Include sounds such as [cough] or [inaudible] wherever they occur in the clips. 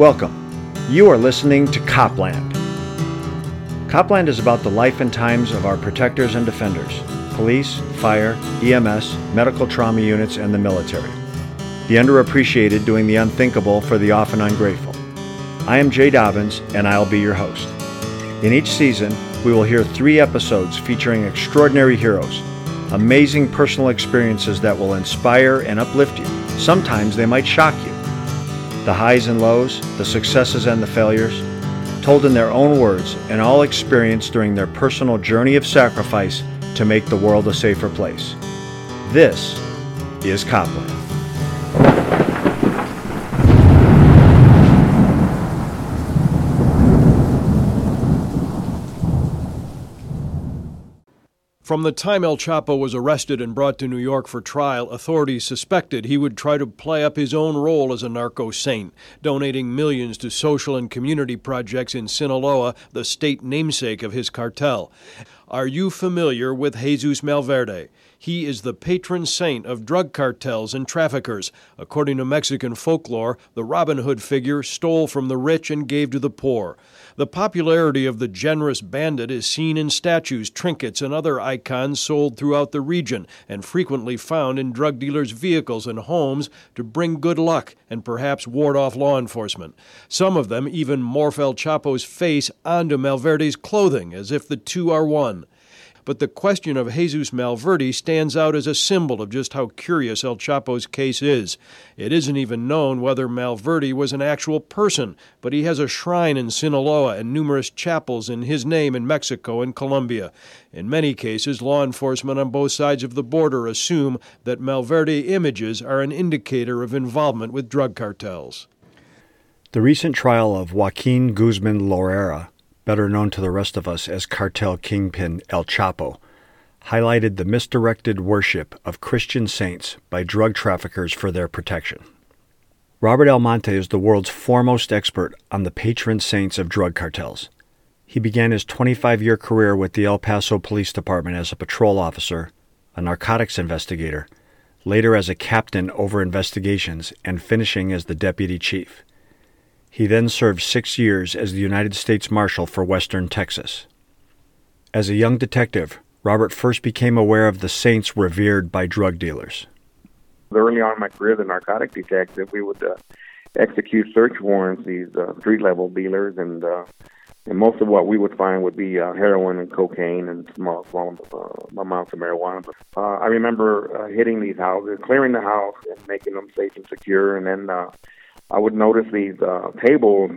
Welcome. You are listening to Copland. Copland is about the life and times of our protectors and defenders police, fire, EMS, medical trauma units, and the military. The underappreciated doing the unthinkable for the often ungrateful. I am Jay Dobbins, and I'll be your host. In each season, we will hear three episodes featuring extraordinary heroes, amazing personal experiences that will inspire and uplift you. Sometimes they might shock you. The highs and lows, the successes and the failures, told in their own words and all experienced during their personal journey of sacrifice to make the world a safer place. This is Copland. From the time El Chapo was arrested and brought to New York for trial, authorities suspected he would try to play up his own role as a narco saint, donating millions to social and community projects in Sinaloa, the state namesake of his cartel. Are you familiar with Jesus Malverde? He is the patron saint of drug cartels and traffickers. According to Mexican folklore, the Robin Hood figure stole from the rich and gave to the poor. The popularity of the generous bandit is seen in statues, trinkets, and other icons sold throughout the region and frequently found in drug dealers' vehicles and homes to bring good luck and perhaps ward off law enforcement. Some of them even morph El Chapo's face onto Malverde's clothing as if the two are one but the question of Jesus Malverde stands out as a symbol of just how curious El Chapo's case is. It isn't even known whether Malverde was an actual person, but he has a shrine in Sinaloa and numerous chapels in his name in Mexico and Colombia. In many cases, law enforcement on both sides of the border assume that Malverde images are an indicator of involvement with drug cartels. The recent trial of Joaquin Guzman Loera better known to the rest of us as cartel kingpin El Chapo, highlighted the misdirected worship of Christian saints by drug traffickers for their protection. Robert Almonte is the world's foremost expert on the patron saints of drug cartels. He began his 25 year career with the El Paso Police Department as a patrol officer, a narcotics investigator, later as a captain over investigations, and finishing as the deputy chief. He then served six years as the United States Marshal for Western Texas. As a young detective, Robert first became aware of the saints revered by drug dealers. Early on in my career as a narcotic detective, we would uh, execute search warrants, these uh, street level dealers, and uh, and most of what we would find would be uh, heroin and cocaine and small small uh, amounts of marijuana. But, uh, I remember uh, hitting these houses, clearing the house, and making them safe and secure, and then uh, I would notice these uh, tables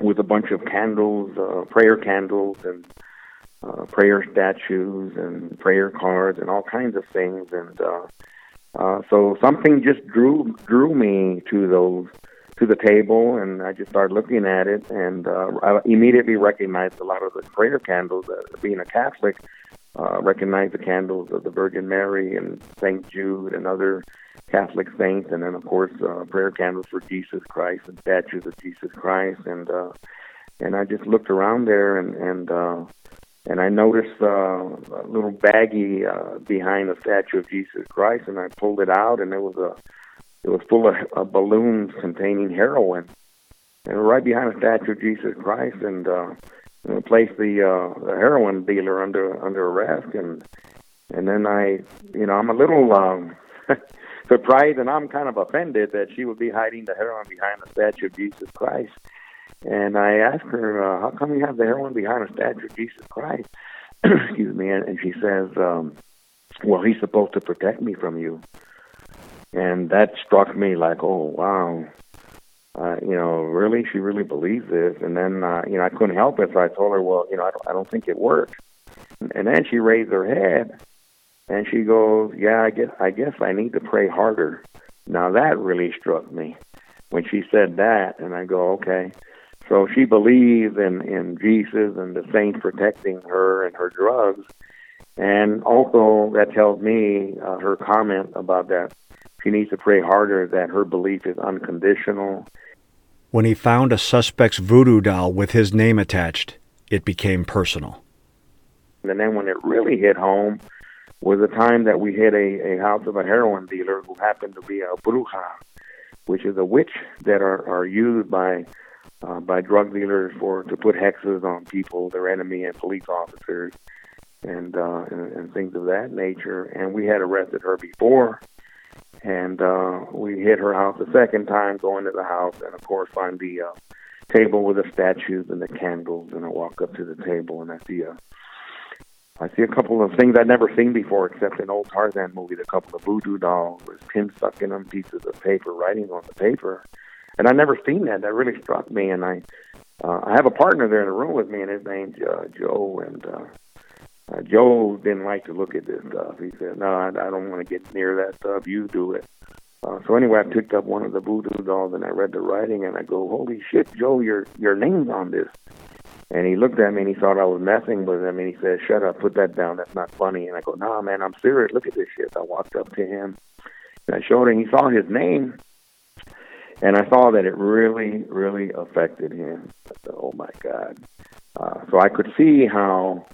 with a bunch of candles, uh, prayer candles, and uh, prayer statues and prayer cards and all kinds of things. And uh, uh, so something just drew drew me to those to the table, and I just started looking at it, and uh, I immediately recognized a lot of the prayer candles. Uh, being a Catholic, uh, recognized the candles of the Virgin Mary and Saint Jude and other Catholic saints, and then of course uh, prayer candles for Jesus Christ and statues of Jesus Christ, and uh, and I just looked around there and and uh, and I noticed uh, a little baggie uh, behind the statue of Jesus Christ, and I pulled it out, and it was a it was full of uh, balloons containing heroin, and right behind the statue of Jesus Christ, and uh, and placed the uh, the heroin dealer under under arrest, and and then I, you know, I'm a little. Um, [laughs] surprised and I'm kind of offended that she would be hiding the heroin behind the statue of Jesus Christ. And I asked her, uh, "How come you have the heroin behind a statue of Jesus Christ?" [clears throat] Excuse me. And, and she says, um, "Well, he's supposed to protect me from you." And that struck me like, "Oh, wow." Uh, you know, really, she really believes this. And then, uh, you know, I couldn't help it, so I told her, "Well, you know, I don't, I don't think it works." And then she raised her head and she goes, "Yeah, I guess I guess I need to pray harder." Now that really struck me when she said that, and I go, "Okay." So she believes in in Jesus and the saints protecting her and her drugs, and also that tells me uh, her comment about that she needs to pray harder that her belief is unconditional. When he found a suspect's voodoo doll with his name attached, it became personal. And then when it really hit home, was a time that we hit a, a house of a heroin dealer who happened to be a bruja, which is a witch that are, are used by uh, by drug dealers for to put hexes on people, their enemy, and police officers, and, uh, and and things of that nature. And we had arrested her before, and uh, we hit her house the second time, going to the house, and of course find the uh, table with the statues and the candles. And I walk up to the table, and I see a I see a couple of things I'd never seen before, except in old Tarzan movies. A couple of voodoo dolls with pins stuck in them, pieces of paper, writing on the paper, and I never seen that. That really struck me, and I uh, I have a partner there in the room with me, and his name's uh, Joe, and uh, uh, Joe didn't like to look at this stuff. He said, "No, I, I don't want to get near that stuff. You do it." Uh, so anyway, I picked up one of the voodoo dolls and I read the writing, and I go, "Holy shit, Joe, your your name's on this." And he looked at me and he thought I was messing with him, and he said, "Shut up, put that down. That's not funny." And I go, "Nah, man, I'm serious. Look at this shit." I walked up to him and I showed him. He saw his name, and I saw that it really, really affected him. Said, "Oh my God!" Uh, so I could see how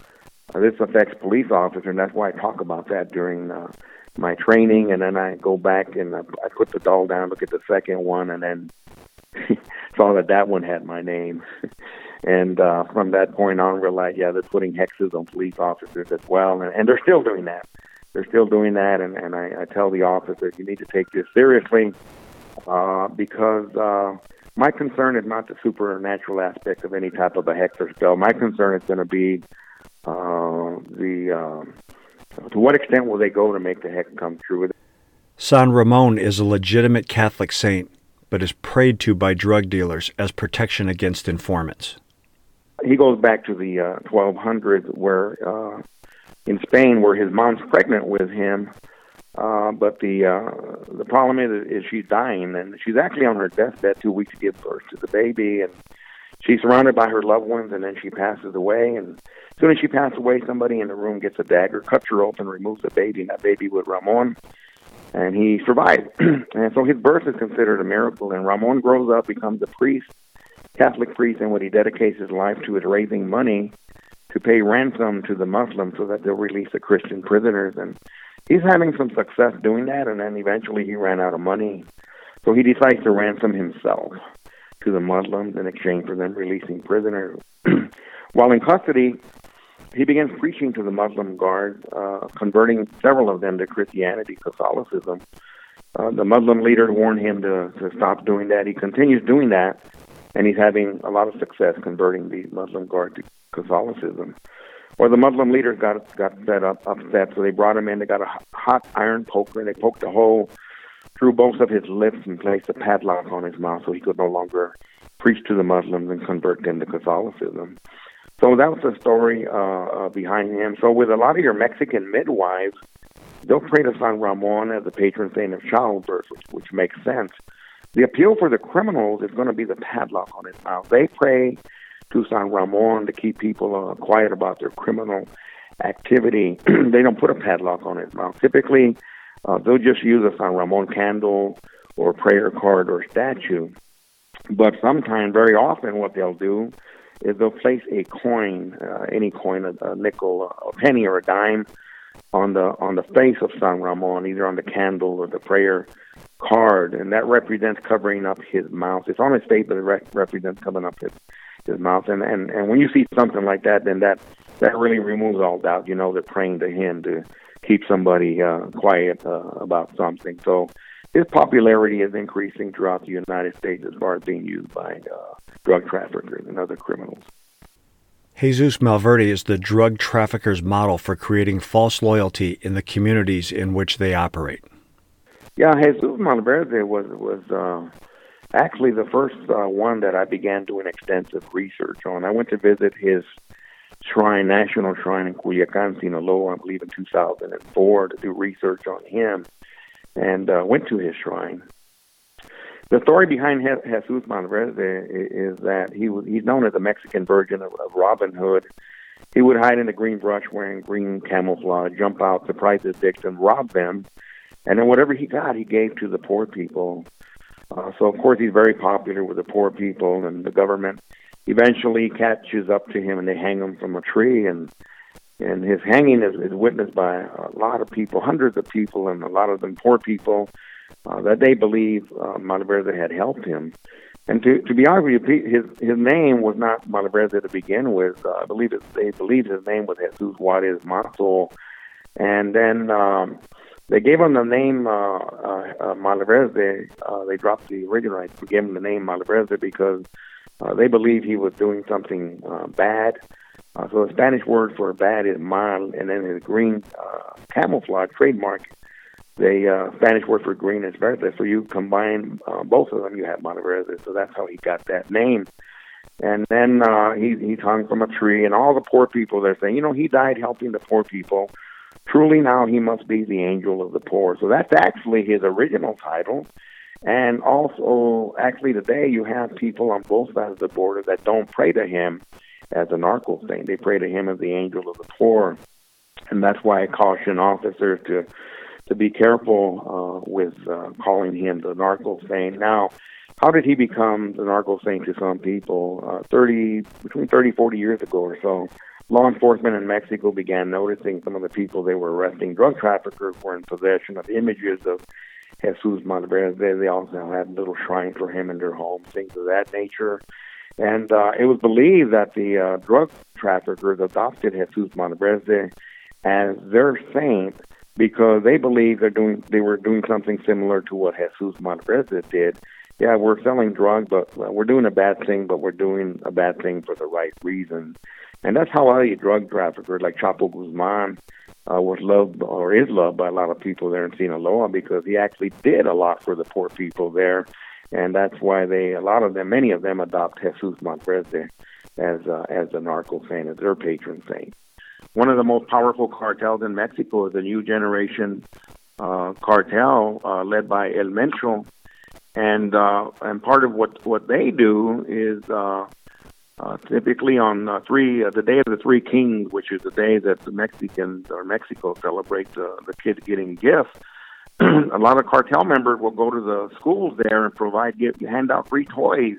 uh, this affects police officers, and that's why I talk about that during uh, my training. And then I go back and I, I put the doll down, look at the second one, and then [laughs] saw that that one had my name. [laughs] and uh, from that point on, realized, yeah, they're putting hexes on police officers as well, and, and they're still doing that. They're still doing that, and, and I, I tell the officers, you need to take this seriously uh, because uh, my concern is not the supernatural aspect of any type of a hex or spell. My concern is going to be uh, the uh, to what extent will they go to make the heck come true. San Ramon is a legitimate Catholic saint, but is prayed to by drug dealers as protection against informants. He goes back to the uh, 1200s, where uh, in Spain, where his mom's pregnant with him, uh, but the uh, the problem is, is she's dying, and she's actually on her deathbed two weeks to give birth to the baby, and she's surrounded by her loved ones, and then she passes away. And as soon as she passes away, somebody in the room gets a dagger, cuts her open, removes the baby, and that baby was Ramon, and he survived. [clears throat] and so his birth is considered a miracle. And Ramon grows up, becomes a priest, Catholic priest, and what he dedicates his life to is raising money to pay ransom to the Muslims so that they'll release the Christian prisoners. And he's having some success doing that, and then eventually he ran out of money. So he decides to ransom himself to the Muslims in exchange for them releasing prisoners. [clears throat] While in custody, he begins preaching to the Muslim guards, uh, converting several of them to Christianity, Catholicism. Uh, the Muslim leader warned him to, to stop doing that. He continues doing that, and he's having a lot of success converting the Muslim guard to Catholicism. Well, the Muslim leaders got got set up upset, so they brought him in. They got a hot iron poker, and they poked a hole through both of his lips and placed a padlock on his mouth so he could no longer preach to the Muslims and convert them to Catholicism. So that was the story uh, uh, behind him. So with a lot of your Mexican midwives, they'll pray to San Ramon as the patron saint of childbirth, which, which makes sense. The appeal for the criminals is going to be the padlock on his mouth. They pray to San Ramon to keep people uh, quiet about their criminal activity. [clears throat] they don't put a padlock on his mouth. Typically, uh, they'll just use a San Ramon candle or prayer card or statue. But sometimes, very often, what they'll do they'll place a coin, uh, any coin, a, a nickel, a penny, or a dime, on the on the face of San Ramon, either on the candle or the prayer card, and that represents covering up his mouth. It's on his face, but it re- represents covering up his his mouth. And and and when you see something like that, then that that really removes all doubt. You know, they're praying to him to keep somebody uh, quiet uh, about something. So his popularity is increasing throughout the United States as far as being used by uh, drug traffickers and other criminals. Jesus Malverde is the drug traffickers' model for creating false loyalty in the communities in which they operate. Yeah, Jesus Malverde was was uh, actually the first uh, one that I began doing extensive research on. I went to visit his shrine, National Shrine in Culiacan, Sinaloa, I believe in 2004, to do research on him, and uh, went to his shrine. The story behind Jesus Malverde is that he was he's known as the Mexican version of, of Robin Hood. He would hide in the green brush wearing green camouflage, jump out, surprise his victim, rob them, and then whatever he got, he gave to the poor people. Uh, so of course he's very popular with the poor people and the government eventually catches up to him and they hang him from a tree and and his hanging is, is witnessed by a lot of people, hundreds of people, and a lot of them poor people uh, that they believe uh, Malverde had helped him. And to to be honest with you, his his name was not Malverde to begin with. Uh, I believe it, they believed his name was Jesus Juarez Mazo, and then um, they gave him the name uh, uh, uh. Uh, they dropped the original. They gave him the name Malverde because uh, they believed he was doing something uh, bad. Uh, so the Spanish word for bad is mal, and then his green uh, camouflage trademark the uh, Spanish word for green is verde. So you combine uh, both of them, you have Malverde. So that's how he got that name. And then uh, he he's hung from a tree, and all the poor people they're saying, you know, he died helping the poor people. Truly, now he must be the angel of the poor. So that's actually his original title. And also, actually, today you have people on both sides of the border that don't pray to him as a narco saint. They pray to him as the angel of the poor. And that's why I caution officers to to be careful uh, with uh, calling him the narco saint. Now, how did he become the narco saint to some people? Uh, 30, between 30, 40 years ago or so, law enforcement in Mexico began noticing some of the people they were arresting. Drug traffickers were in possession of images of Jesus Malverde. They also had little shrines for him in their homes, things of that nature. And uh, it was believed that the uh, drug traffickers adopted Jesus Malverde as their saint because they believe they're doing they were doing something similar to what Jesus Malverde did. Yeah, we're selling drugs, but we're doing a bad thing, but we're doing a bad thing for the right reason. And that's how a drug traffickers like Chapo Guzman uh, was loved or is loved by a lot of people there in Sinaloa because he actually did a lot for the poor people there. And that's why they, a lot of them, many of them adopt Jesus Malverde as, uh, as the narco saint, as their patron saint one of the most powerful cartels in Mexico is the new generation uh, cartel uh, led by El Mencho, and uh, and part of what what they do is uh, uh, typically on uh, three uh, the day of the three kings, which is the day that the Mexicans or Mexico celebrate the kids getting gifts. [clears throat] a lot of cartel members will go to the schools there and provide give hand out free toys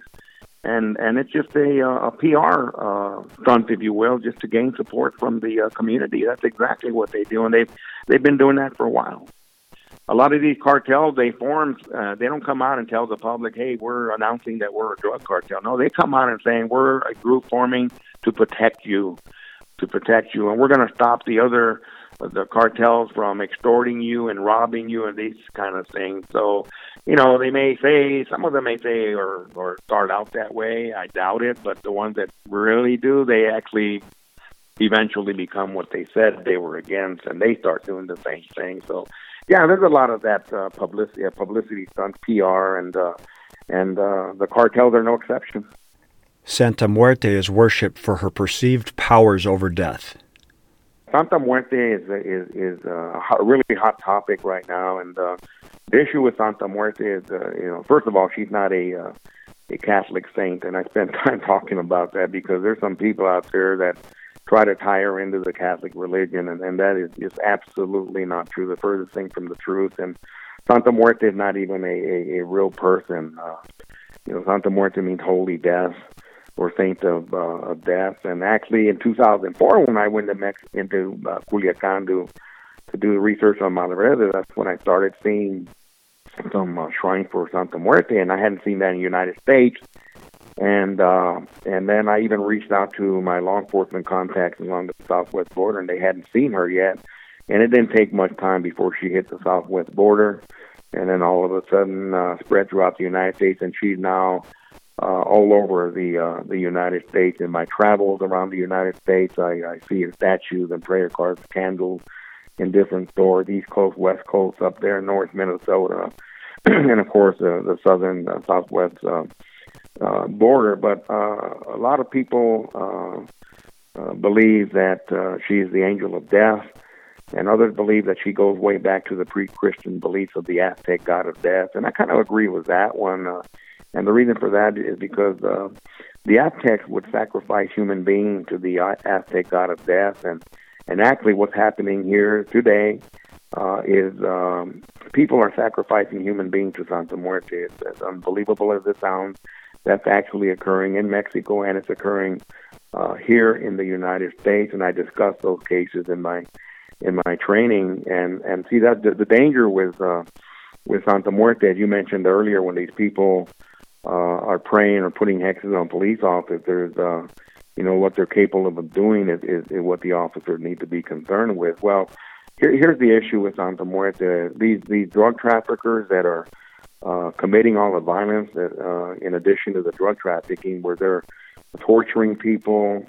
and and it's just a, uh, a PR uh, stunt, if you will, just to gain support from the uh, community. That's exactly what they do, and they've they've been doing that for a while. A lot of these cartels they form, uh, they don't come out and tell the public, "Hey, we're announcing that we're a drug cartel." No, they come out and saying we're a group forming to protect you, to protect you, and we're going to stop the other the cartels from extorting you and robbing you and these kind of things. So you know, they may say some of them may say or or start out that way. I doubt it, but the ones that really do, they actually eventually become what they said they were against, and they start doing the same thing. So, yeah, there's a lot of that uh, publicity, uh, publicity stunt, PR, and uh, and uh, the cartels are no exception. Santa Muerte is worshipped for her perceived powers over death. Santa Muerte is is is a really hot topic right now, and uh, the issue with Santa Muerte is, uh, you know, first of all, she's not a uh, a Catholic saint, and I spend [laughs] time talking about that because there's some people out there that try to tie her into the Catholic religion, and, and that is just absolutely not true. The furthest thing from the truth. And Santa Muerte is not even a, a, a real person. Uh, you know, Santa Muerte means holy death or saint of uh, of death. And actually, in 2004, when I went to Mex- into uh, Culiacan to to do research on Malverde, that's when I started seeing some uh, shrine for Santa Muerte, and I hadn't seen that in the United States. And uh, and then I even reached out to my law enforcement contacts along the southwest border, and they hadn't seen her yet. And it didn't take much time before she hit the southwest border, and then all of a sudden uh, spread throughout the United States, and she's now uh, all over the uh, the United States. In my travels around the United States, I, I see statues and prayer cards, candles in different stores, East Coast, West Coast, up there, North Minnesota, [clears throat] and of course uh, the southern uh, southwest uh, uh, border. But uh, a lot of people uh, uh, believe that uh, she is the angel of death, and others believe that she goes way back to the pre-Christian beliefs of the Aztec god of death. And I kind of agree with that one. Uh, and the reason for that is because uh, the Aztecs would sacrifice human beings to the Aztec god of death, and and actually, what's happening here today uh, is um, people are sacrificing human beings to Santa Muerte. It's as unbelievable as it sounds. That's actually occurring in Mexico, and it's occurring uh, here in the United States. And I discuss those cases in my in my training. And and see that the, the danger with uh, with Santa Muerte, as you mentioned earlier, when these people uh, are praying or putting hexes on police officers, uh, you know what they're capable of doing is, is, is what the officers need to be concerned with. Well, here, here's the issue with Santa Muerte: these these drug traffickers that are uh, committing all the violence, that, uh, in addition to the drug trafficking, where they're torturing people,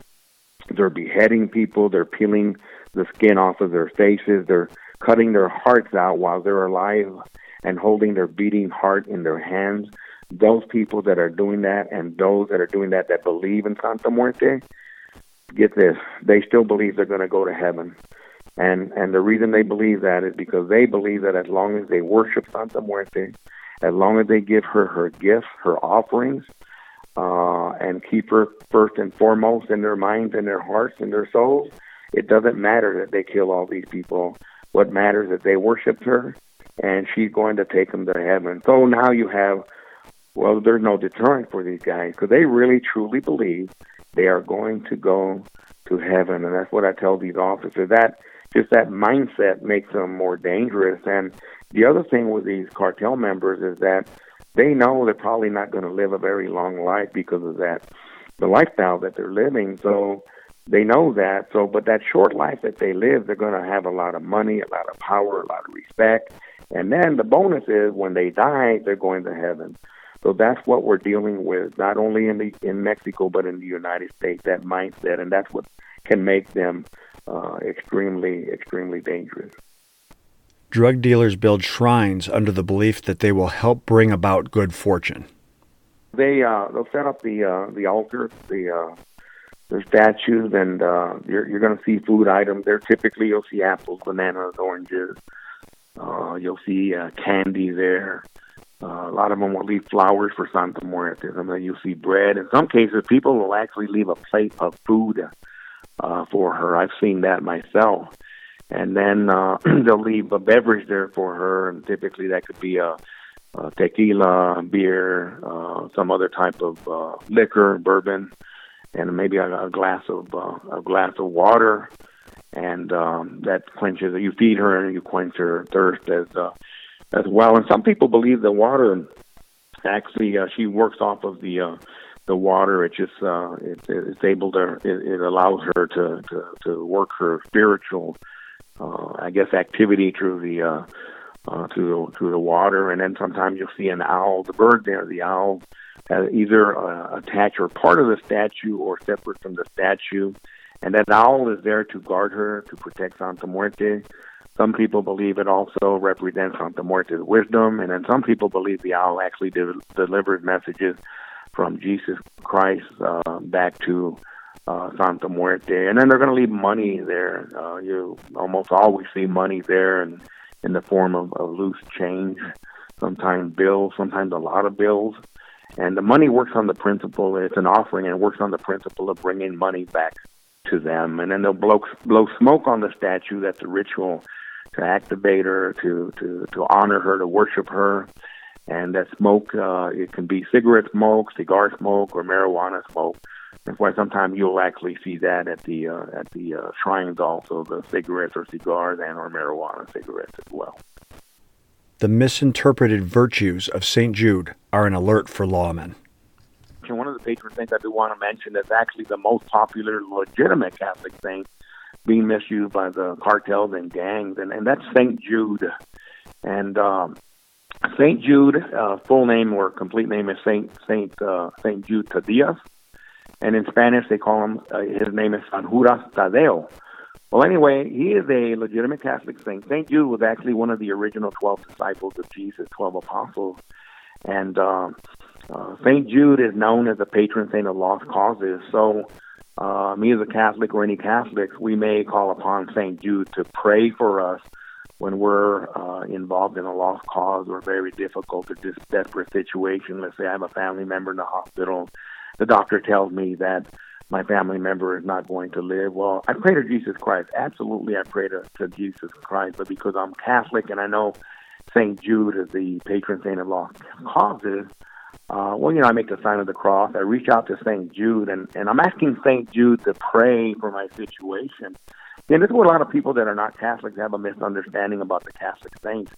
they're beheading people, they're peeling the skin off of their faces, they're cutting their hearts out while they're alive and holding their beating heart in their hands. Those people that are doing that and those that are doing that that believe in Santa Muerte, get this, they still believe they're going to go to heaven. And and the reason they believe that is because they believe that as long as they worship Santa Muerte, as long as they give her her gifts, her offerings, uh, and keep her first and foremost in their minds and their hearts and their souls, it doesn't matter that they kill all these people. What matters is they worship her, and she's going to take them to heaven. So now you have, well, there's no deterrent for these guys because they really truly believe they are going to go to heaven, and that's what I tell these officers. That just that mindset makes them more dangerous. And the other thing with these cartel members is that they know they're probably not going to live a very long life because of that, the lifestyle that they're living. So they know that. So, but that short life that they live, they're going to have a lot of money, a lot of power, a lot of respect. And then the bonus is when they die, they're going to heaven. So that's what we're dealing with, not only in the in Mexico but in the United States. That mindset, and that's what can make them uh, extremely, extremely dangerous. Drug dealers build shrines under the belief that they will help bring about good fortune. They uh, they'll set up the uh, the altar, the uh, the statues, and uh, you're you're going to see food items there. Typically, you'll see apples, bananas, oranges. Uh, you'll see uh, candy there. Uh, a lot of them will leave flowers for Santa Muerte. Some of you'll see bread. In some cases, people will actually leave a plate of food uh, for her. I've seen that myself. And then uh, [clears throat] they'll leave a beverage there for her, and typically that could be a, a tequila, beer, uh, some other type of uh, liquor, bourbon, and maybe a, a glass of uh, a glass of water, and um, that quenches. You feed her and you quench her thirst as uh, as well. And some people believe the water actually uh, she works off of the uh, the water. It just uh, it, it's able to it, it allows her to, to to work her spiritual, uh, I guess, activity through the uh, uh, through through the water. And then sometimes you'll see an owl, the bird there, the owl, uh, either uh, attached or part of the statue or separate from the statue. And that owl is there to guard her, to protect Santa Muerte. Some people believe it also represents Santa Muerte's wisdom, and then some people believe the owl actually de- delivers messages from Jesus Christ uh, back to uh, Santa Muerte, and then they're going to leave money there. Uh, you almost always see money there, and in the form of, of loose change, sometimes bills, sometimes a lot of bills. And the money works on the principle, it's an offering, and it works on the principle of bringing money back to them. And then they'll blow, blow smoke on the statue. That's a ritual to activate her, to, to, to honor her, to worship her and that smoke uh, it can be cigarette smoke, cigar smoke, or marijuana smoke. That's why sometimes you'll actually see that at the uh, at the uh, shrines also, the cigarettes or cigars and or marijuana cigarettes as well. The misinterpreted virtues of St. Jude are an alert for lawmen. And one of the patron saints I do want to mention is actually the most popular legitimate Catholic saint being misused by the cartels and gangs, and, and that's St. Jude. And um, Saint Jude, uh, full name or complete name is Saint Saint uh, Saint Jude Thaddeus, and in Spanish they call him uh, his name is San Judas Tadeo. Well, anyway, he is a legitimate Catholic saint. Saint Jude was actually one of the original twelve disciples of Jesus, twelve apostles, and uh, uh, Saint Jude is known as the patron saint of lost causes. So. Uh, me as a Catholic or any Catholics, we may call upon Saint Jude to pray for us when we're uh, involved in a lost cause or a very difficult or desperate situation. Let's say I have a family member in the hospital. The doctor tells me that my family member is not going to live. Well, I pray to Jesus Christ. Absolutely, I pray to, to Jesus Christ. But because I'm Catholic and I know St. Jude is the patron saint of lost causes, uh, well, you know, I make the sign of the cross. I reach out to St. Jude, and, and I'm asking St. Jude to pray for my situation. And this is what a lot of people that are not Catholics have a misunderstanding about the Catholic saints.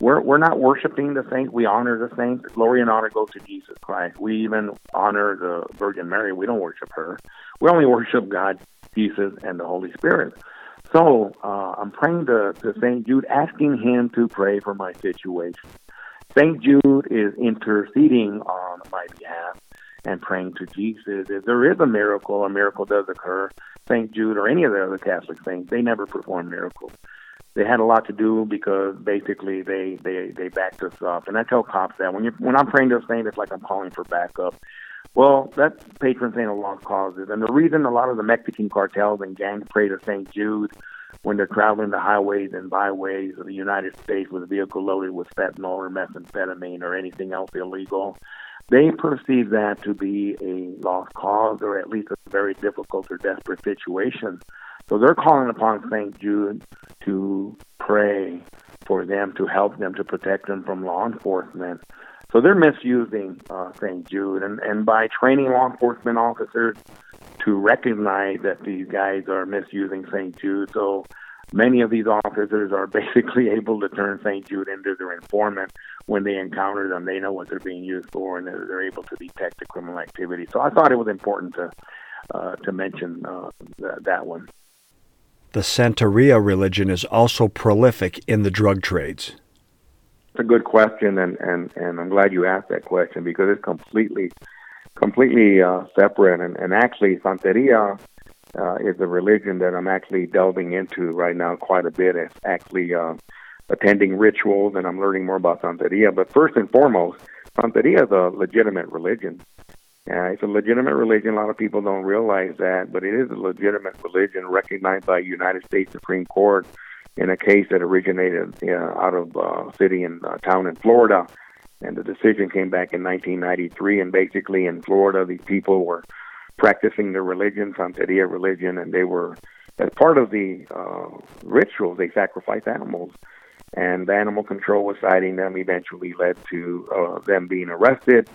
we're we're not worshiping the saints. We honor the saints. Glory and honor go to Jesus Christ. We even honor the Virgin Mary. We don't worship her. We only worship God, Jesus, and the Holy Spirit. So uh, I'm praying to, to Saint Jude, asking him to pray for my situation. Saint Jude is interceding on my behalf and praying to Jesus. If there is a miracle, a miracle does occur. Saint Jude or any of the other Catholic saints, they never perform miracles they had a lot to do because basically they they they backed us up. And I tell cops that when you when I'm praying to a saint, it's like I'm calling for backup. Well, that's patron saint of lost causes, and the reason a lot of the Mexican cartels and gangs pray to Saint Jude when they're traveling the highways and byways of the United States with a vehicle loaded with fentanyl or methamphetamine or anything else illegal, they perceive that to be a lost cause or at least a very difficult or desperate situation. So they're calling upon St. Jude to pray for them, to help them, to protect them from law enforcement. So they're misusing uh, St. Jude, and, and by training law enforcement officers to recognize that these guys are misusing St. Jude, so many of these officers are [laughs] basically able to turn St. Jude into their informant when they encounter them. They know what they're being used for, and they're, they're able to detect the criminal activity. So I thought it was important to uh, to mention uh, th- that one. The Santeria religion is also prolific in the drug trades. It's a good question, and, and, and I'm glad you asked that question because it's completely completely uh, separate. And, and actually, Santeria uh, is a religion that I'm actually delving into right now quite a bit. It's actually uh, attending rituals, and I'm learning more about Santeria. But first and foremost, Santeria is a legitimate religion. Uh, it's a legitimate religion. A lot of people don't realize that, but it is a legitimate religion recognized by United States Supreme Court in a case that originated uh, out of uh, city and uh, town in Florida. And the decision came back in 1993. And basically, in Florida, these people were practicing their religion, Santeria religion, and they were, as part of the uh, rituals, they sacrificed animals. And the animal control was citing them, eventually led to uh, them being arrested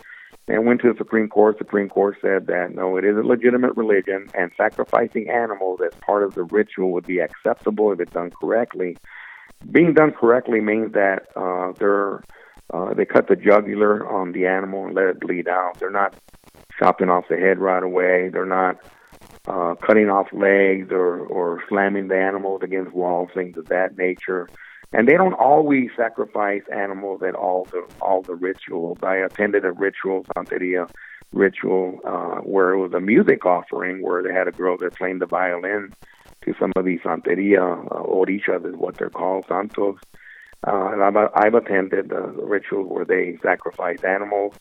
and went to the Supreme Court. Supreme Court said that no, it is a legitimate religion, and sacrificing animals as part of the ritual would be acceptable if it's done correctly. Being done correctly means that uh, they're uh, they cut the jugular on the animal and let it bleed out. They're not chopping off the head right away. They're not uh, cutting off legs or or slamming the animals against walls, things of that nature and they don't always sacrifice animals at all the all the rituals. I attended a ritual Santeria ritual uh, where it was a music offering where they had a girl that playing the violin to some of these Santeria uh, orishas is what they're called santos. And I've, I've attended uh, rituals where they sacrifice animals,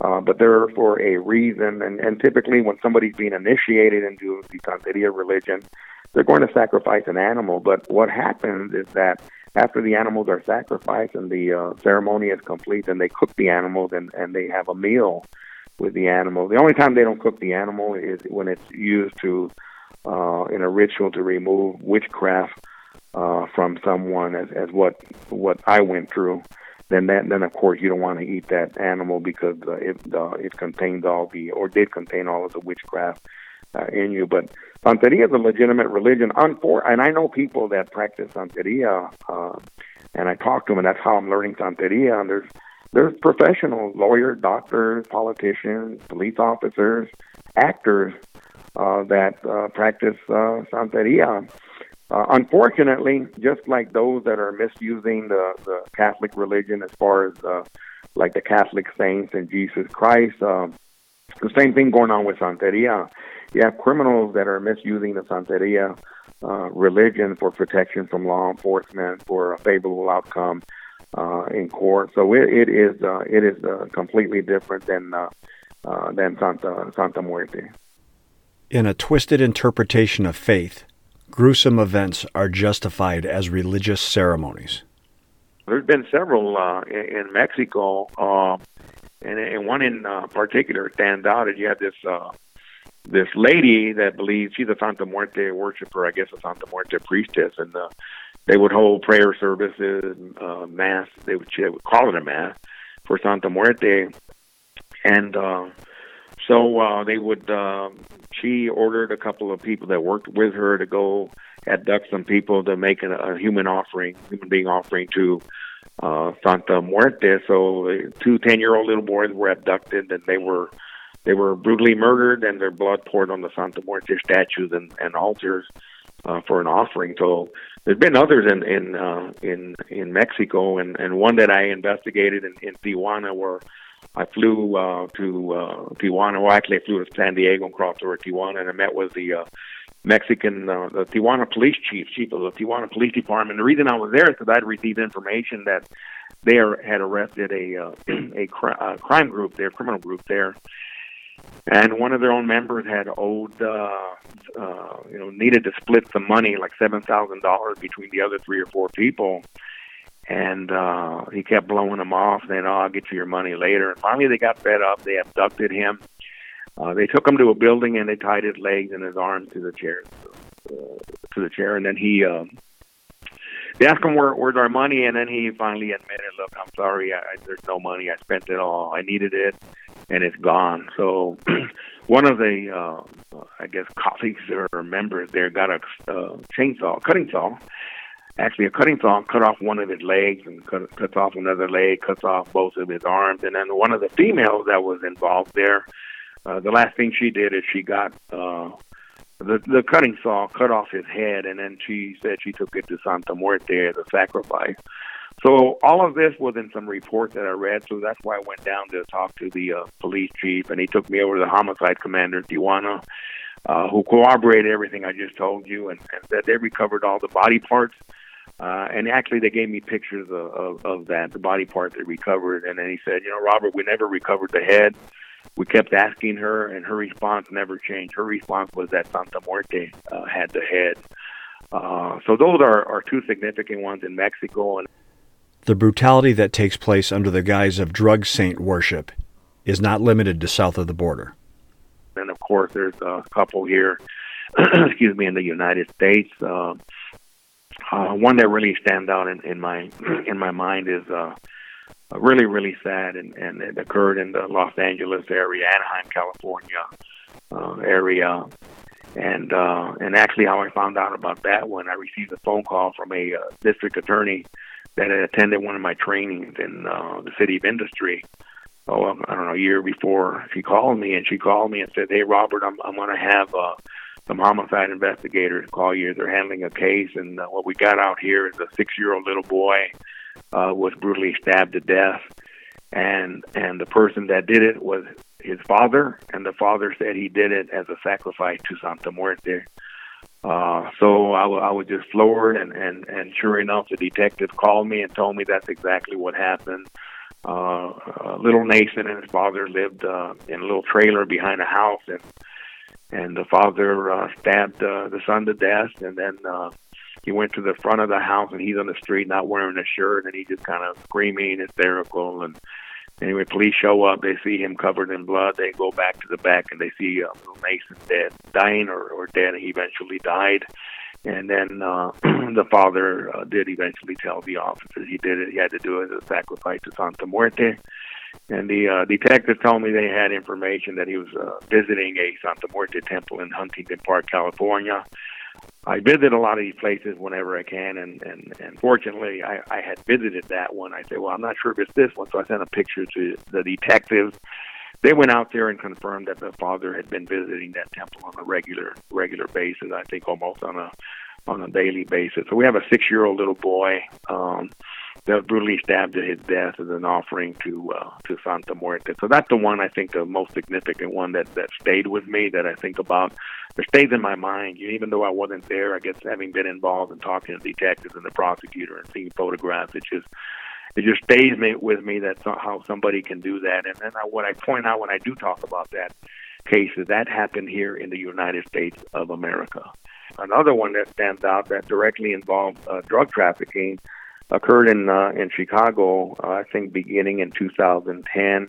uh, but they're for a reason. And, and typically, when somebody's being initiated into the Santeria religion, they're going to sacrifice an animal. But what happens is that after the animals are sacrificed and the uh, ceremony is complete, then they cook the animals and, and they have a meal with the animal. The only time they don't cook the animal is when it's used to uh, in a ritual to remove witchcraft uh, from someone, as, as what what I went through. Then that then of course you don't want to eat that animal because uh, it uh, it contains all the or did contain all of the witchcraft uh, in you. But Santeria is a legitimate religion. Unfor- and I know people that practice Santeria, uh, and I talk to them, and that's how I'm learning Santeria. And there's there's professional lawyers, doctors, politicians, police officers, actors uh, that uh, practice uh, Santeria. Uh, unfortunately, just like those that are misusing the, the Catholic religion as far as uh, like the Catholic saints and Jesus Christ, uh, the same thing going on with Santeria you have criminals that are misusing the Santeria uh, religion for protection from law enforcement for a favorable outcome uh, in court. So it, it is uh, it is uh, completely different than uh, uh, than Santa Santa Muerte. In a twisted interpretation of faith, gruesome events are justified as religious ceremonies. There's been several uh, in, Mexico, uh, and, and one in uh, particular stands out. And you have this uh, this lady that believes she's a Santa Muerte worshiper, I guess a Santa Muerte priestess, and uh, they would hold prayer services, uh, mass. They would, would call it a mass for Santa Muerte, and so uh, they would. Uh, she ordered a couple of people that worked with her to go abduct some people to make a, a human offering, human being offering to uh, Santa Muerte. So two 10 year old little boys were abducted and they were they were brutally murdered and their blood poured on the Santa Muerte statues and, and altars uh, for an offering. So there's been others in in uh, in in Mexico and and one that I investigated in, in Tijuana where I flew uh, to uh, Tijuana. Well, actually, I flew to San Diego and crossed over to Tijuana, and I met with the uh, Mexican, uh, the Tijuana police chief, chief of the Tijuana Police Department. The reason I was there is because I'd received information that they are, had arrested a uh, [clears throat] a cr- uh, crime group there, criminal group there, and one of their own members had owed, uh, uh, you know, needed to split some money, like seven thousand dollars, between the other three or four people. And uh, he kept blowing them off, saying, "Oh, I'll get you your money later." And finally, they got fed up. They abducted him. Uh, they took him to a building and they tied his legs and his arms to the chair, uh, to the chair, and then he. Um, they asked him where, where's our money, and then he finally admitted, "Look, I'm sorry, I, there's no money. I spent it all. I needed it, and it's gone." So, [clears throat] one of the, uh, I guess, colleagues or members there got a uh, chainsaw, cutting saw, actually a cutting saw, cut off one of his legs and cut, cuts off another leg, cuts off both of his arms, and then one of the females that was involved there. Uh, the last thing she did is she got uh, the the cutting saw cut off his head, and then she said she took it to Santa Muerte as a sacrifice. So all of this was in some reports that I read, so that's why I went down to talk to the uh, police chief, and he took me over to the homicide commander, Tijuana, uh, who corroborated everything I just told you, and, and that they recovered all the body parts. Uh, and actually, they gave me pictures of, of, of that, the body part they recovered. And then he said, you know, Robert, we never recovered the head we kept asking her, and her response never changed. Her response was that Santa Muerte uh, had the head. Uh, so those are, are two significant ones in Mexico. And the brutality that takes place under the guise of drug saint worship is not limited to south of the border. And of course, there's a couple here, [clears throat] excuse me, in the United States. Uh, uh, one that really stands out in, in my [clears throat] in my mind is uh, really, really sad, and, and it occurred in the Los Angeles area, Anaheim, California uh, area. And uh, and actually, how I found out about that one, I received a phone call from a uh, district attorney that had attended one of my trainings in uh, the city of industry. Oh, I don't know, a year before she called me, and she called me and said, "Hey, Robert, I'm I'm going to have uh, some homicide investigators call you. They're handling a case, and uh, what we got out here is a six-year-old little boy uh, was brutally stabbed to death, and and the person that did it was his father, and the father said he did it as a sacrifice to Santa Muerte. Uh, so I, w- I was just floored, and, and, and sure enough, the detective called me and told me that's exactly what happened. Uh, uh, little Nathan and his father lived uh, in a little trailer behind a house, and and the father uh, stabbed uh, the son to death, and then uh, he went to the front of the house and he's on the street not wearing a shirt and he's just kind of screaming hysterical. And anyway police show up. They see him covered in blood. They go back to the back and they see uh, little Mason dead dying or, or dead. And he eventually died. And then uh, [clears throat] the father uh, did eventually tell the officers he did it. He had to do it as a sacrifice to Santa Muerte and the uh, detectives told me they had information that he was uh, visiting a Santa Muerte temple in Huntington Park, California, I visit a lot of these places whenever I can, and and and fortunately, I I had visited that one. I said, well, I'm not sure if it's this one, so I sent a picture to the detectives. They went out there and confirmed that the father had been visiting that temple on a regular regular basis. I think almost on a on a daily basis. So we have a six year old little boy. Um, that was brutally stabbed to his death as an offering to uh, to Santa Muerte. So that's the one I think the most significant one that that stayed with me that I think about. That stays in my mind. Even though I wasn't there, I guess having been involved in talking to detectives and the prosecutor and seeing photographs, it just it just stays with me that how somebody can do that. And then I, what I point out when I do talk about that case is that happened here in the United States of America. Another one that stands out that directly involved uh, drug trafficking occurred in uh, in Chicago. Uh, I think beginning in 2010.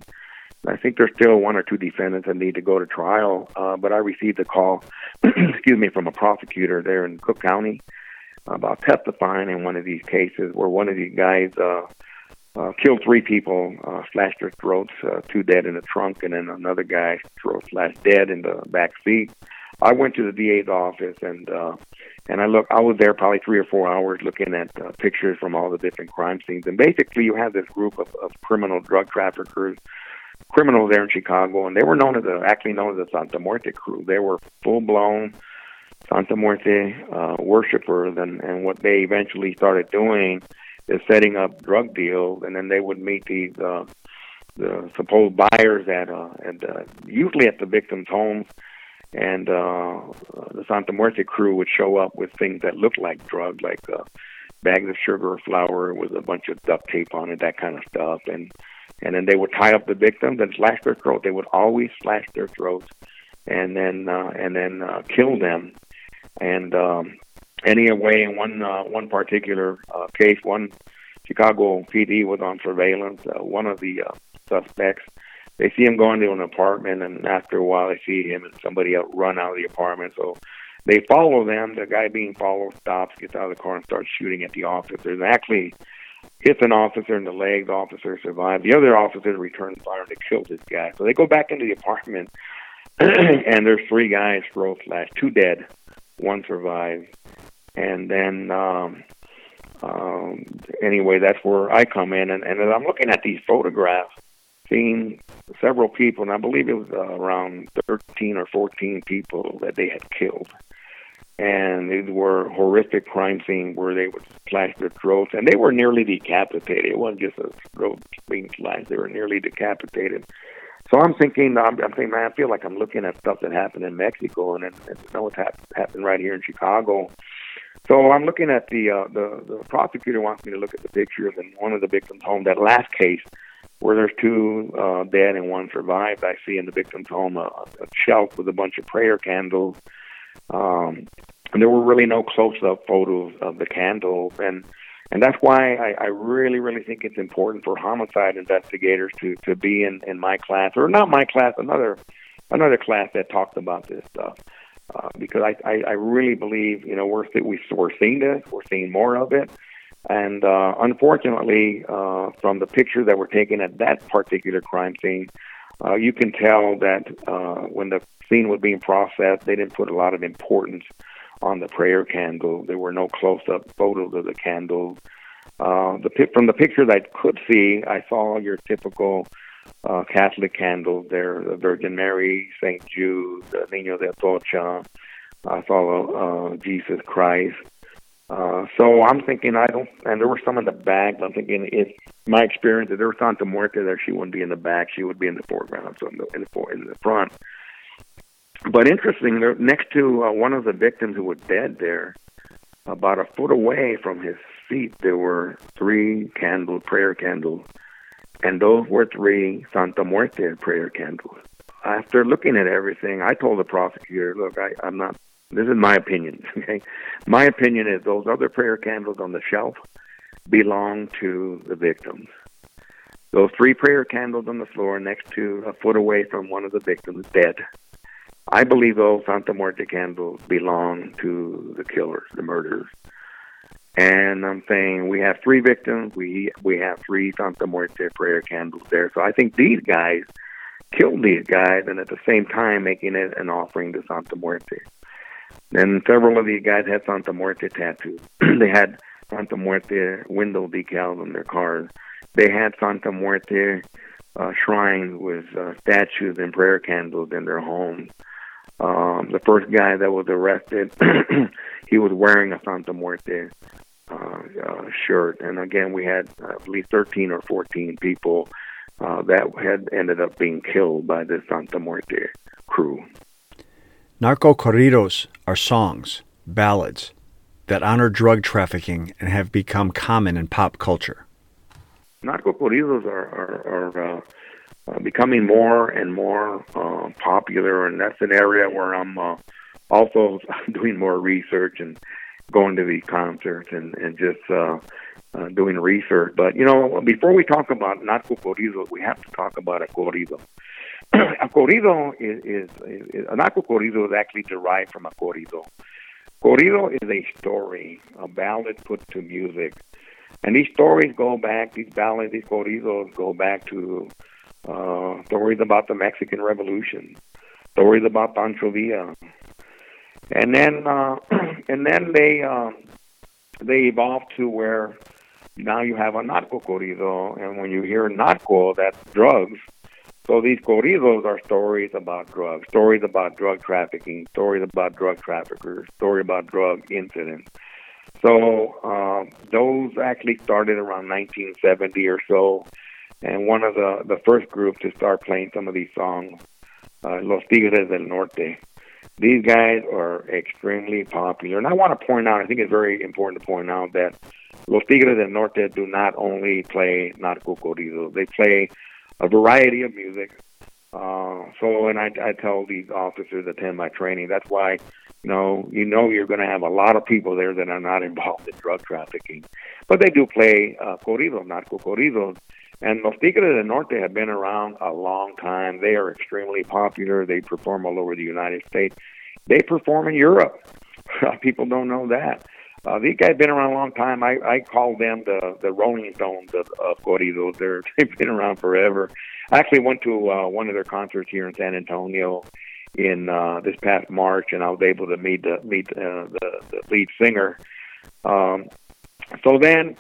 I think there's still one or two defendants that need to go to trial. Uh, but I received a call, [clears throat] excuse me, from a prosecutor there in Cook County about testifying in one of these cases where one of these guys uh, uh, killed three people, uh, slashed their throats, uh, two dead in the trunk, and then another guy throat slashed dead in the back seat. I went to the DA's office and uh, and I look. I was there probably three or four hours looking at uh, pictures from all the different crime scenes. And basically, you have this group of, of criminal drug traffickers, criminals there in Chicago, and they were known as the actually known as the Santa Muerte crew. They were full blown Santa Muerte uh, worshippers, and and what they eventually started doing is setting up drug deals, and then they would meet these. Uh, the supposed buyers at uh, and uh, usually at the victims' homes, and uh, the Santa Muerte crew would show up with things that looked like drugs, like uh, bags of sugar or flour with a bunch of duct tape on it, that kind of stuff, and and then they would tie up the victims and slash their throat. They would always slash their throats, and then uh, and then uh, kill them. And um, anyway, in one uh, one particular uh, case, one Chicago PD was on surveillance. Uh, one of the uh, suspects they see him going to an apartment, and after a while, they see him and somebody else run out of the apartment. So they follow them. The guy being followed stops, gets out of the car, and starts shooting at the officers. And actually hits an officer in the leg. The officer survives. The other officer returns fire and they kill this guy. So they go back into the apartment, [clears throat] and there's three guys throat slashed, two dead, one survives. And then um, um, anyway, that's where I come in, and, and as I'm looking at these photographs, seeing several people, and I believe it was uh, around 13 or 14 people that they had killed. And these were horrific crime scenes where they would slash their throats, and they were nearly decapitated. It wasn't just a throat being slashed; they were nearly decapitated. So I'm thinking, I'm, I'm thinking, man, I feel like I'm looking at stuff that happened in Mexico, and, and, and you know what's hap- happened right here in Chicago. So I'm looking at the uh, the the prosecutor wants me to look at the pictures, and one of the victims' home. That last case where there's two uh, dead and one survived. I see in the victim's home a, a shelf with a bunch of prayer candles. Um, and there were really no close-up photos of the candles, and and that's why I, I really, really think it's important for homicide investigators to to be in in my class or not my class, another another class that talked about this stuff. Uh, because I, I, I really believe, you know, we're we, we're seeing this, we're seeing more of it, and uh, unfortunately, uh, from the pictures that were taken at that particular crime scene, uh, you can tell that uh, when the scene was being processed, they didn't put a lot of importance on the prayer candle. There were no close-up photos of the candles. Uh, the from the pictures I could see, I saw your typical uh, Catholic candles. There, the Virgin Mary, Saint Jude, the Niño de Atocha. I saw uh, Jesus Christ. Uh, so I'm thinking I don't, and there were some in the back. I'm thinking if my experience, if there was Santa Muerte there, she wouldn't be in the back. She would be in the foreground, so in the in the, in the front. But interesting, there, next to uh, one of the victims who was dead there, about a foot away from his feet, there were three candle prayer candles, and those were three Santa Muerte prayer candles. After looking at everything, I told the prosecutor, "Look, I, I'm not this is my opinion. [laughs] Okay, my opinion is those other prayer candles on the shelf belong to the victims. Those three prayer candles on the floor next to a foot away from one of the victims dead. I believe those Santa Muerte candles belong to the killers, the murderers. And I'm saying we have three victims. We we have three Santa Muerte prayer candles there. So I think these guys killed these guys, and at the same time making it an offering to Santa Muerte. And several of these guys had Santa Muerte tattoos. [clears throat] they had Santa Muerte window decals on their cars. They had Santa Muerte uh, shrines with uh, statues and prayer candles in their homes. Um, the first guy that was arrested, [clears throat] he was wearing a Santa Muerte uh, uh, shirt. And again, we had at least 13 or 14 people uh, that had ended up being killed by the Santa Muerte crew. Narco corridos are songs, ballads, that honor drug trafficking and have become common in pop culture. Narco corridos are, are, are uh, uh, becoming more and more uh, popular, and that's an area where I'm uh, also [laughs] doing more research and going to these concerts and, and just uh, doing research. But, you know, before we talk about narco corridos, we have to talk about a corrido. [clears throat] a corrido is, is, is a narco corrido is actually derived from a corrido. Corrido is a story, a ballad put to music, and these stories go back. These ballads, these corridos go back to uh, stories about the Mexican Revolution, stories about Pancho Villa, and then uh, [clears throat] and then they uh, they evolved to where now you have a narco corrido, and when you hear narco, that's drugs. So these corridos are stories about drugs, stories about drug trafficking, stories about drug traffickers, story about drug incidents. So uh, those actually started around 1970 or so, and one of the the first groups to start playing some of these songs, uh, Los Tigres del Norte. These guys are extremely popular, and I want to point out. I think it's very important to point out that Los Tigres del Norte do not only play narco corridos; they play a variety of music. Uh, so, and I, I tell these officers that attend my training, that's why, you know, you know you're going to have a lot of people there that are not [laughs] involved in drug trafficking. But they do play uh, corridos, narco corridos. And Los Tigres del Norte have been around a long time. They are extremely popular. They perform all over the United States. They perform in Europe. [laughs] People don't know that. Uh, these guys have been around a long time. I, I call them the the Rolling Stones of, of corridos. [laughs] They're they've been around forever. I actually went to uh, one of their concerts here in San Antonio in uh, this past March, and I was able to meet the meet uh, the, the lead singer. Um, so then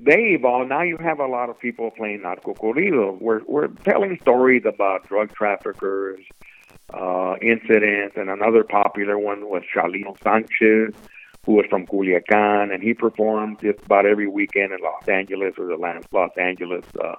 they evolved. Now you have a lot of people playing narco corridos. We're we're telling stories about drug traffickers, uh, incidents, and another popular one was Chalino Sanchez who was from Culiacan, and he performed just about every weekend in Los Angeles or the Los Angeles uh,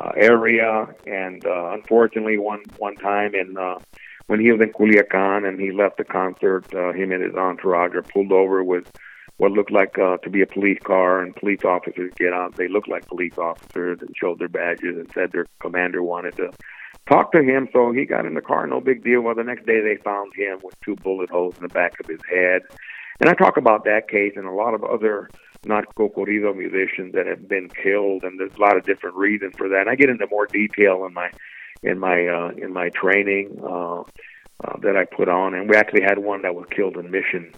uh, area. And uh, unfortunately, one one time in uh, when he was in Culiacan and he left the concert, uh, him and his entourage are pulled over with what looked like uh, to be a police car, and police officers get out. They look like police officers and showed their badges and said their commander wanted to talk to him. So he got in the car, no big deal. Well, the next day they found him with two bullet holes in the back of his head and I talk about that case and a lot of other narco corrido musicians that have been killed, and there's a lot of different reasons for that. And I get into more detail in my in my uh, in my training uh, uh, that I put on, and we actually had one that was killed in Mission,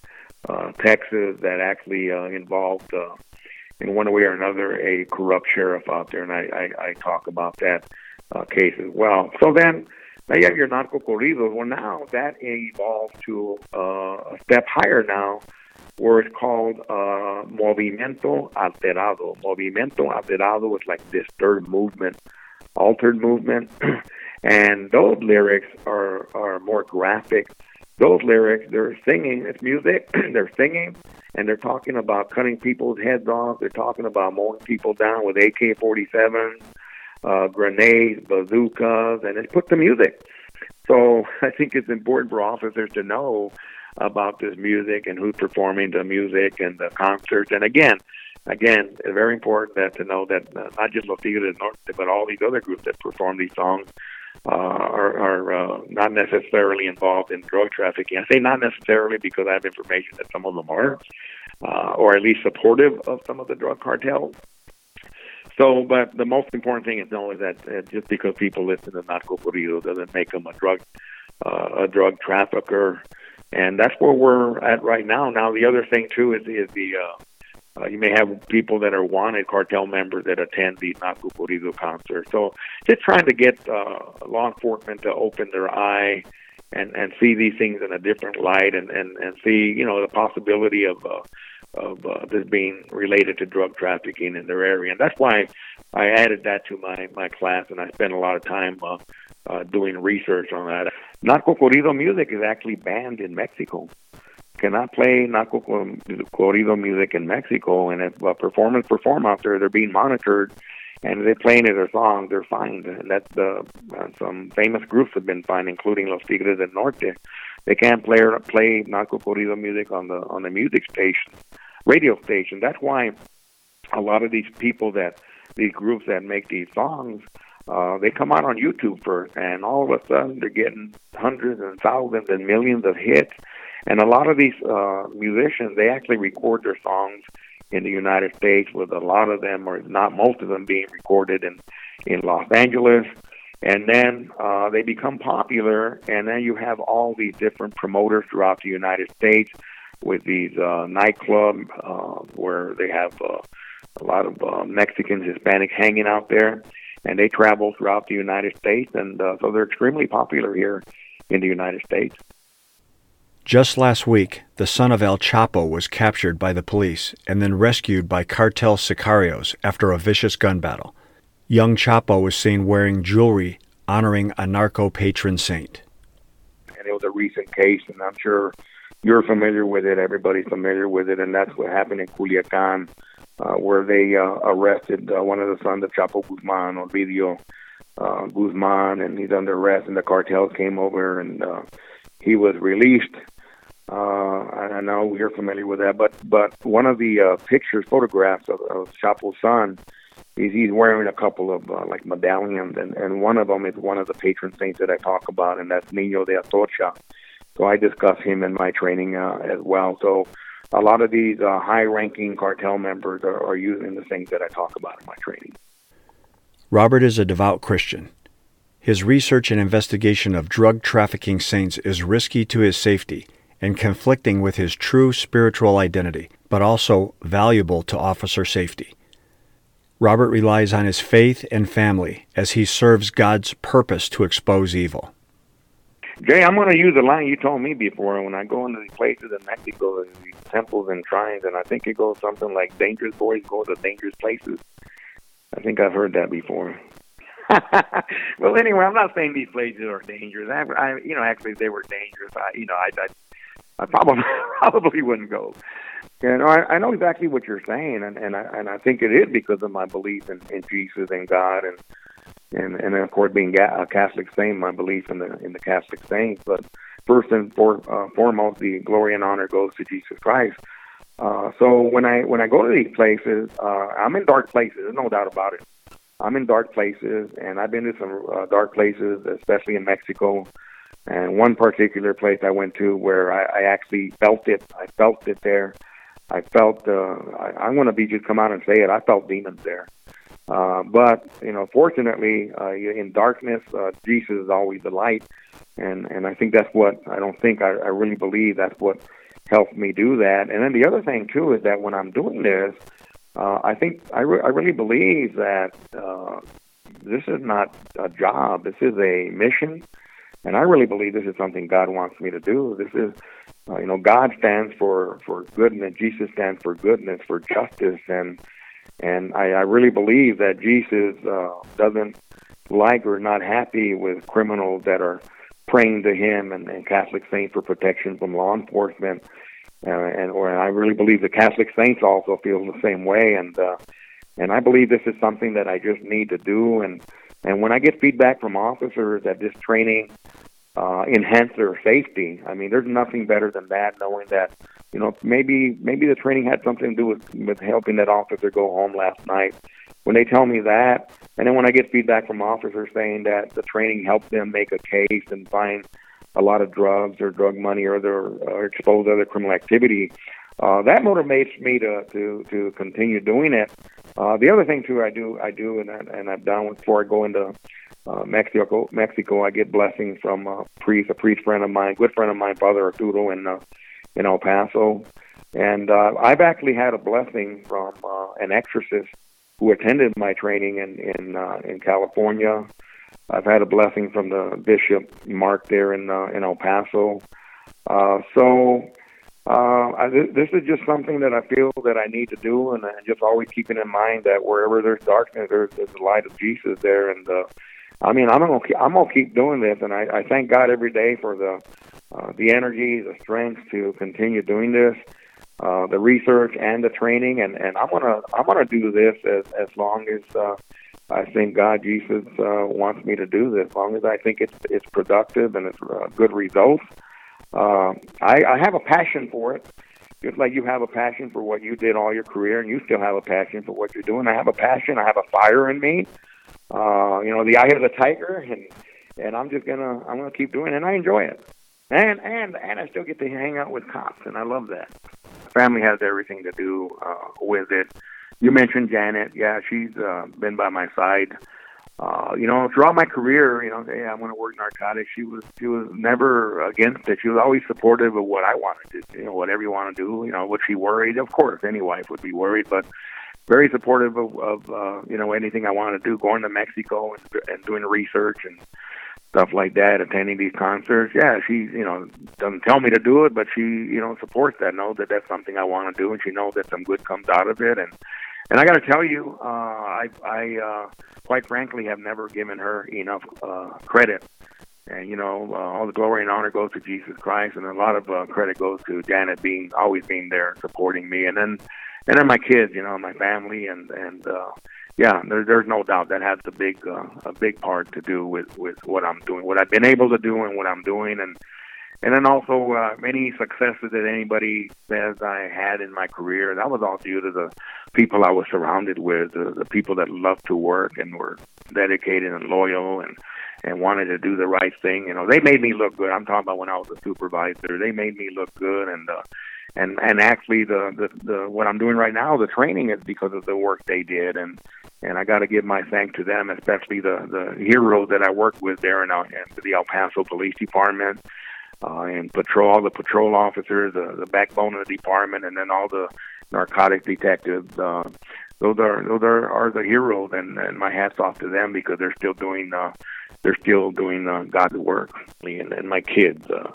uh, Texas, that actually uh, involved. Uh, in one way or another, a corrupt sheriff out there, and I, I, I talk about that uh, case as well. So then, now you have your narco corridos. Well, now that evolved to uh, a step higher now, where it's called uh, movimiento alterado. Movimiento alterado is like disturbed movement, altered movement, [clears throat] and those lyrics are are more graphic. Those lyrics, they're singing. It's music. [clears throat] they're singing, and they're talking about cutting people's heads off. They're talking about mowing people down with AK-47s uh, grenades, bazookas, and it put to music. So [laughs] I think it's important for officers to know about this music and who's performing the music and the concerts. And again, again, it's very important that to know that uh, not just Norte, but all these other groups that perform these songs uh, are, are uh, not necessarily involved in drug trafficking. I say not necessarily because I have information that some of them are, uh, or at least supportive of some of the drug cartels. So, but the most important thing is know is that uh, just because people listen to narco corrido doesn't make them a drug uh, a drug trafficker, and that's where we're at right now. Now, the other thing too is is the uh, uh, you may have people that are wanted cartel members that attend these narco corrido concerts. So, just trying to get uh, law enforcement to open their eye and and see these things in a different light and and and see you know the possibility of uh, of uh, this being related to drug trafficking in their area, and that's why I added that to my my class, and I spent a lot of time uh, uh, doing research on that. Narco corrido music is actually banned in Mexico. Cannot play narco corrido music in Mexico, and if uh, performers perform out there, they're being monitored, and they're playing their songs, they're fined. And that's uh, some famous groups have been fined, including Los Tigres del Norte. They can't play play narco corrido music on the on the music station radio station. That's why a lot of these people that these groups that make these songs, uh, they come out on YouTube first, and all of a sudden they're getting hundreds and thousands and millions of hits. And a lot of these uh, musicians, they actually record their songs in the United States, with a lot of them, or not most of them, being recorded in in Los Angeles. And then uh, they become popular, and then you have all these different promoters throughout the United States with these uh, nightclub uh, where they have uh, a lot of uh, Mexicans, Hispanics hanging out there, and they travel throughout the United States, and uh, so they're extremely popular here in the United States. Just last week, the son of El Chapo was captured by the police and then rescued by cartel sicarios after a vicious gun battle. Young Chapo was seen wearing jewelry honoring a narco patron saint. And it was a recent case, and I'm sure you're familiar with it. Everybody's familiar with it, and that's what happened in Culiacan, uh, where they uh, arrested uh, one of the sons of Chapo Guzman, Ovidio uh, Guzman, and he's under arrest. And the cartel came over, and uh, he was released. Uh, I know you're familiar with that, but but one of the uh, pictures, photographs of, of Chapo's son, he's he's wearing a couple of uh, like medallions, and and one of them is one of the patron saints that I talk about, and that's Nino de Atocha. So I discuss him in my training uh, as well. So a lot of these uh, high-ranking cartel members are, are using the things that I talk about in my training. Robert is a devout Christian. His research and investigation of drug trafficking saints is risky to his safety and conflicting with his true spiritual identity, but also valuable to officer safety. Robert relies on his faith and family as he serves God's purpose to expose evil. Jay, I'm going to use a line you told me before. When I go into these places in Mexico, and these temples and shrines, and I think it goes something like "dangerous boys go to dangerous places." I think I've heard that before. [laughs] well, anyway, I'm not saying these places are dangerous. I, I you know, actually, they were dangerous. I, you know, I, I, I probably [laughs] probably wouldn't go. You know, I, I know exactly what you're saying, and and I and I think it is because of my belief in, in Jesus and God, and and and of course being a Catholic saint, my belief in the in the Catholic saints. But first and for, uh, foremost, the glory and honor goes to Jesus Christ. Uh, so when I when I go to these places, uh, I'm in dark places. No doubt about it. I'm in dark places, and I've been to some uh, dark places, especially in Mexico. And one particular place I went to where I, I actually felt it. I felt it there. I felt. Uh, I, I'm going to be just come out and say it. I felt demons there. Uh, but you know, fortunately, uh, in darkness, uh, Jesus is always the light, and and I think that's what I don't think I, I really believe that's what helped me do that. And then the other thing too is that when I'm doing this, uh, I think I, re- I really believe that uh, this is not a job. This is a mission, and I really believe this is something God wants me to do. This is, uh, you know, God stands for for goodness. Jesus stands for goodness, for justice, and and I, I really believe that Jesus uh, doesn't like or not happy with criminals that are praying to him and, and Catholic saints for protection from law enforcement. Uh, and or I really believe the Catholic saints also feel the same way. And uh, and I believe this is something that I just need to do. And and when I get feedback from officers that this training uh, enhance their safety, I mean, there's nothing better than that. Knowing that you know, maybe maybe the training had something to do with with helping that officer go home last night. When they tell me that, and then when I get feedback from officers saying that the training helped them make a case and find a lot of drugs or drug money or their or expose other criminal activity, uh, that motivates me to to to continue doing it. Uh, the other thing too, I do I do and I, and I've done before I go into uh, Mexico. Mexico, I get blessings from a priest, a priest friend of mine, good friend of mine, Father Arturo, and uh, in El Paso. And uh, I've actually had a blessing from uh, an exorcist who attended my training in in, uh, in California. I've had a blessing from the Bishop Mark there in uh, in El Paso. Uh, so uh, I, this is just something that I feel that I need to do, and, and just always keeping in mind that wherever there's darkness, there's, there's the light of Jesus there. And uh, I mean, I'm gonna I'm gonna keep doing this, and I, I thank God every day for the uh, the energy, the strength to continue doing this, uh, the research and the training, and, and I'm gonna I'm gonna do this as as long as uh, I think God Jesus uh, wants me to do this. As long as I think it's it's productive and it's uh, good results, uh, I, I have a passion for it. Just like you have a passion for what you did all your career, and you still have a passion for what you're doing. I have a passion. I have a fire in me. Uh, you know, the eye of the tiger, and and I'm just gonna I'm gonna keep doing it, and I enjoy it and and and I still get to hang out with cops, and I love that. Family has everything to do uh, with it. You mentioned Janet, yeah, she's uh, been by my side. Uh, you know, throughout my career, you know, hey, I want to work narcotics. She was she was never against it. She was always supportive of what I wanted to, you know, whatever you want to do. You know, was she worried? Of course, any wife would be worried, but very supportive of, of uh, you know anything I wanted to do, going to Mexico and, and doing research and stuff like that, attending these concerts. Yeah, she you know doesn't tell me to do it, but she you know supports that, knows that that's something I want to do, and she knows that some good comes out of it. And and I got to tell you, uh, I I uh, quite frankly have never given her enough uh, credit. And you know, uh, all the glory and honor goes to Jesus Christ, and a lot of uh, credit goes to Janet being always being there supporting me, and then and then my kids, you know, my family, and and uh, yeah, there, there's no doubt that has a big uh, a big part to do with with what I'm doing, what I've been able to do, and what I'm doing, and and then also uh, any successes that anybody says I had in my career. That was all due to the people I was surrounded with, the, the people that loved to work and were dedicated and loyal and and wanted to do the right thing. You know, they made me look good. I'm talking about when I was a supervisor. They made me look good, and uh, and and actually the, the the what I'm doing right now, the training is because of the work they did, and and I got to give my thanks to them, especially the the heroes that I work with there in, in the El Paso Police Department. Uh, and patrol all the patrol officers, the, the backbone of the department, and then all the narcotic detectives. Uh, those are those are, are the heroes, and, and my hats off to them because they're still doing uh, they're still doing uh, God's work. And, and my kids, uh,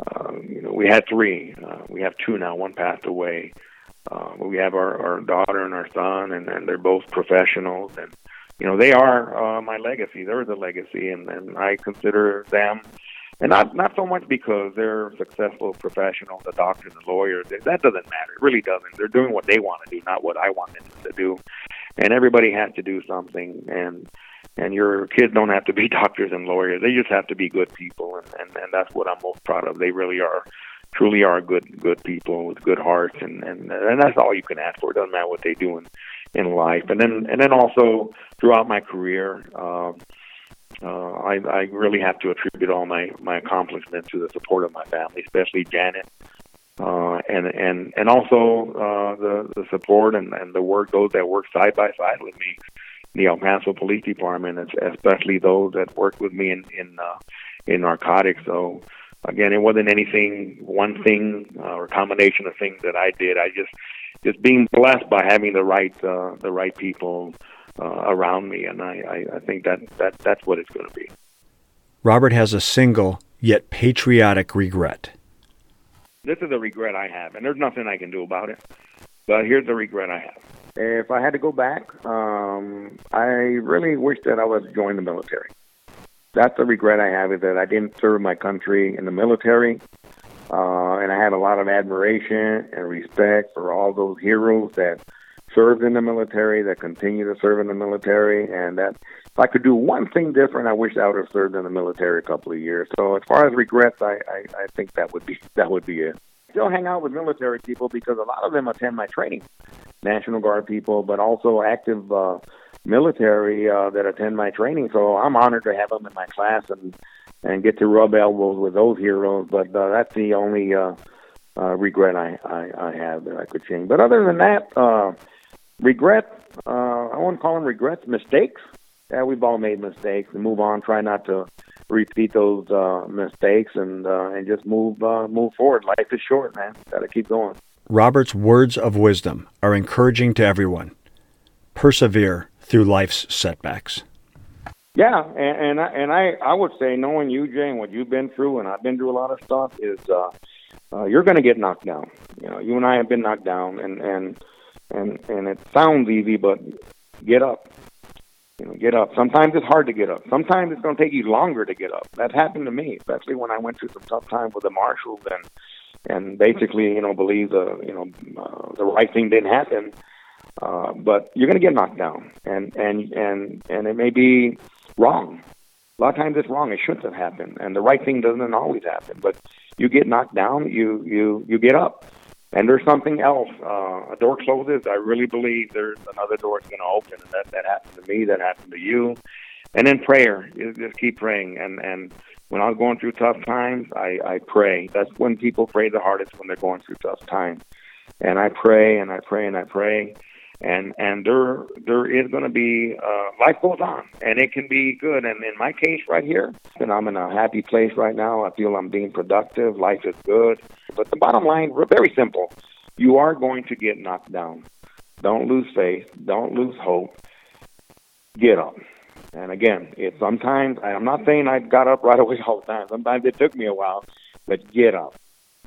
uh, you know, we had three. Uh, we have two now. One passed away. Uh, we have our, our daughter and our son, and, and they're both professionals. And you know, they are uh, my legacy. They're the legacy, and, and I consider them. And not not so much because they're successful professionals, the doctors, the lawyers. That doesn't matter. It really doesn't. They're doing what they want to do, not what I want them to do. And everybody has to do something. And and your kids don't have to be [laughs] doctors and lawyers. They just have to be good people, and and, and that's what I'm most proud of. They really are, truly are good good people with good hearts, and and and that's all you can ask for. It doesn't matter what they do in in life, and then and then also throughout my career. Uh, uh, I, I really have to attribute all my, my accomplishments to the support of my family, especially Janet, uh, and and and also uh, the the support and, and the work those that work side by side with me the El Paso Police Department, especially those that worked with me in in uh, in narcotics. So again, it wasn't anything one thing uh, or combination of things that I did. I just just being blessed by having the right uh, the right people uh, around me, and I, I I think that that that's what it's going to be. Robert has a single yet patriotic regret. This is a regret I have, and there's nothing I can do about it. But here's the regret I have. If I had to go back, um, I really wish that I would join the military. That's the regret I have is that I didn't serve my country in the military. Uh, and I have a lot of admiration and respect for all those heroes that served in the military, that continue to serve in the military, and that if I could do one thing different, I wish I would have served in the military a couple of years. So as far as regrets, I, I, I think that would be [laughs] that would be it. Still hang out with military people because a lot of them attend my training. National Guard people, but also active uh, military uh, that attend my training. So I'm honored to have them in my class and and get to rub elbows with those heroes. But uh, that's the only uh, uh, regret I, I I have that I could change. But other than that, uh, regret uh, I wouldn't call them regrets, mistakes. Yeah, we've all made mistakes and move on. Try not to repeat those uh, mistakes and uh, and just move uh, move forward. Life is short, man. Got to keep going. Robert's words of wisdom are encouraging to everyone. Persevere through life's setbacks. Yeah, and and I, and I I would say knowing you, Jay, and what you've been through, and I've been through a lot of stuff, is uh, uh, you're going to get knocked down. You know, you and I have been knocked down, and and and and it sounds easy, but get up. You know, get up. Sometimes it's hard to get up. Sometimes it's going to take you longer to get up. That happened to me, especially when I went through some tough times with the marshals and and basically, you know, believe the you know uh, the right thing didn't happen. Uh, but you're going to get knocked down, and and and and it may be wrong. A lot of times it's wrong. It shouldn't have happened, and the right thing doesn't always happen. But you get knocked down, you you you get up, and there's something else. Uh, a door closes. I really believe there's another door that's going to open, and that that happened to me. That happened to you. And then prayer. You just keep praying, and and when I was going through tough times, I, I pray. That's when people pray the hardest when they're going through tough times. And I pray and I pray and I pray. And and there there is going to be uh, life goes on, and it can be good. And in my case, right here, and I'm in a happy place right now. I feel I'm being productive. Life is good. But the bottom line, very simple: you are going to get knocked down. Don't lose faith. Don't lose hope. Get up And again, it sometimes I'm not saying I got up right [laughs] away all the time. Sometimes it took me a while, but get up.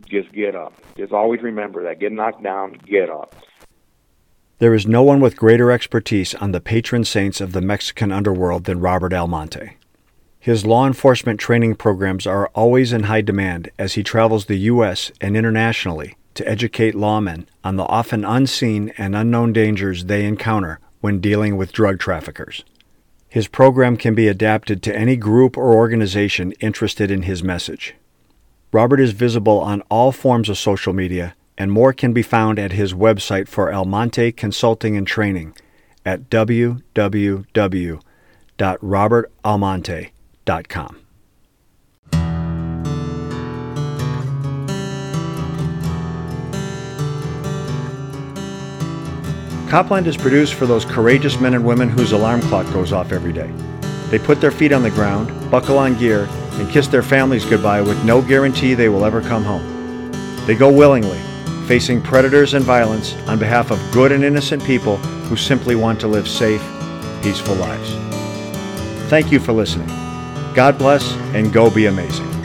Just get up. Just always remember that. Get knocked down, get up. There is no one with greater expertise on the patron saints of the Mexican underworld than Robert Almonte. His law enforcement training programs are always in high demand as he travels the U.S. and internationally to educate lawmen on the often unseen and unknown dangers they encounter when dealing with drug traffickers. His program can be adapted to any group or organization interested in his message. Robert is visible on all forms of social media, and more can be found at his website for Almonte Consulting and Training at www.robertalmonte.com. Copland is produced for those courageous men and women whose alarm clock goes off every day. They put their feet on the ground, buckle on gear, and kiss their families goodbye with no guarantee they will ever come home. They go willingly, facing predators and violence on behalf of good and innocent people who simply want to live safe, peaceful lives. Thank you for listening. God bless and go be amazing.